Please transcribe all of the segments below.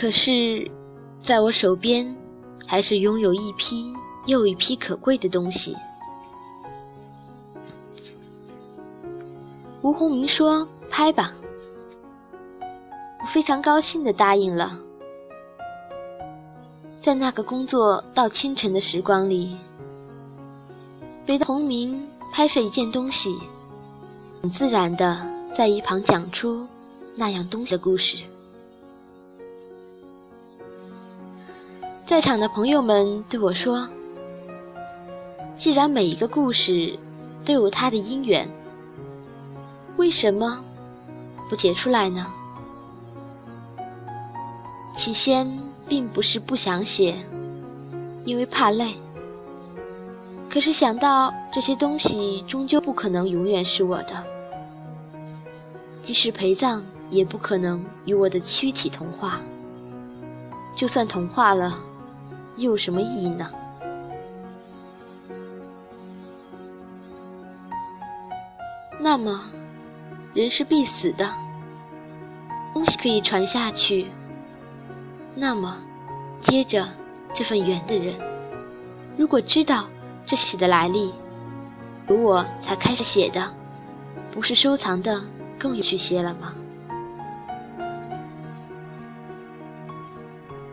可是，在我手边，还是拥有一批又一批可贵的东西。吴鸿明说：“拍吧。”我非常高兴地答应了。在那个工作到清晨的时光里，北的鸿明拍摄一件东西，很自然地在一旁讲出那样东西的故事。在场的朋友们对我说：“既然每一个故事都有它的因缘，为什么不写出来呢？”起先。并不是不想写，因为怕累。可是想到这些东西终究不可能永远是我的，即使陪葬，也不可能与我的躯体同化。就算同化了，又有什么意义呢？那么，人是必死的，东西可以传下去。那么，接着这份缘的人，如果知道这写的来历，有我才开始写的，不是收藏的更有趣些了吗？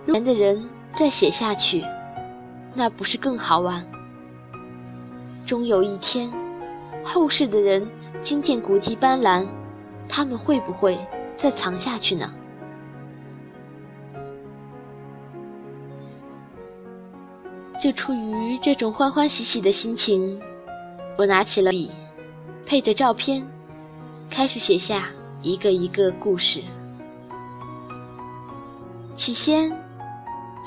缘的人再写下去，那不是更好玩？终有一天，后世的人惊见古迹斑斓，他们会不会再藏下去呢？就出于这种欢欢喜喜的心情，我拿起了笔，配着照片，开始写下一个一个故事。起先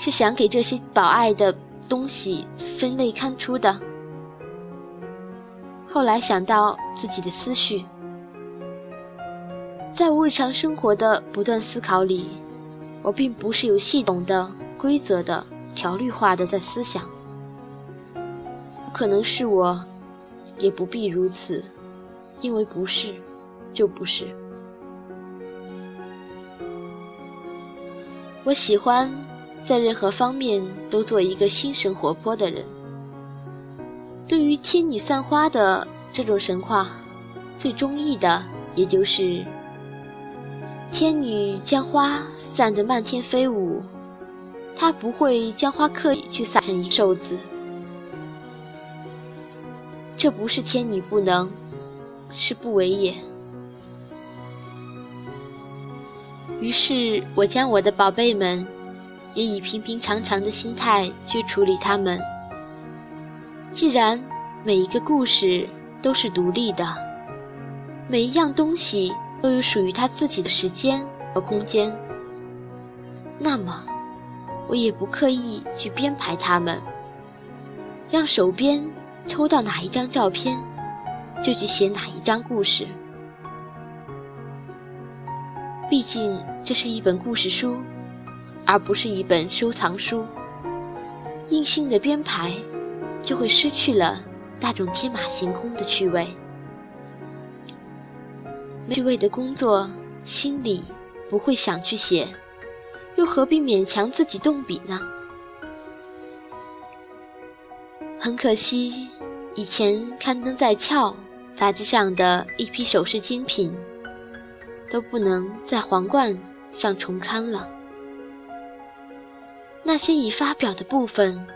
是想给这些宝爱的东西分类看出的，后来想到自己的思绪，在我日常生活的不断思考里，我并不是有系统的、规则的。条律化的在思想，可能是我，也不必如此，因为不是，就不是。我喜欢在任何方面都做一个心神活泼的人。对于天女散花的这种神话，最中意的也就是天女将花散得漫天飞舞。他不会将花刻意去撒成一寿子，这不是天女不能，是不为也。于是我将我的宝贝们，也以平平常常的心态去处理他们。既然每一个故事都是独立的，每一样东西都有属于它自己的时间和空间，那么。我也不刻意去编排它们，让手边抽到哪一张照片，就去写哪一张故事。毕竟这是一本故事书，而不是一本收藏书。硬性的编排，就会失去了那种天马行空的趣味。趣味的工作，心里不会想去写。又何必勉强自己动笔呢？很可惜，以前刊登在《俏》杂志上的一批首饰精品，都不能在《皇冠》上重刊了。那些已发表的部分，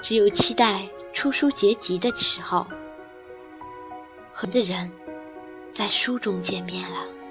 只有期待出书结集的时候，和的人在书中见面了。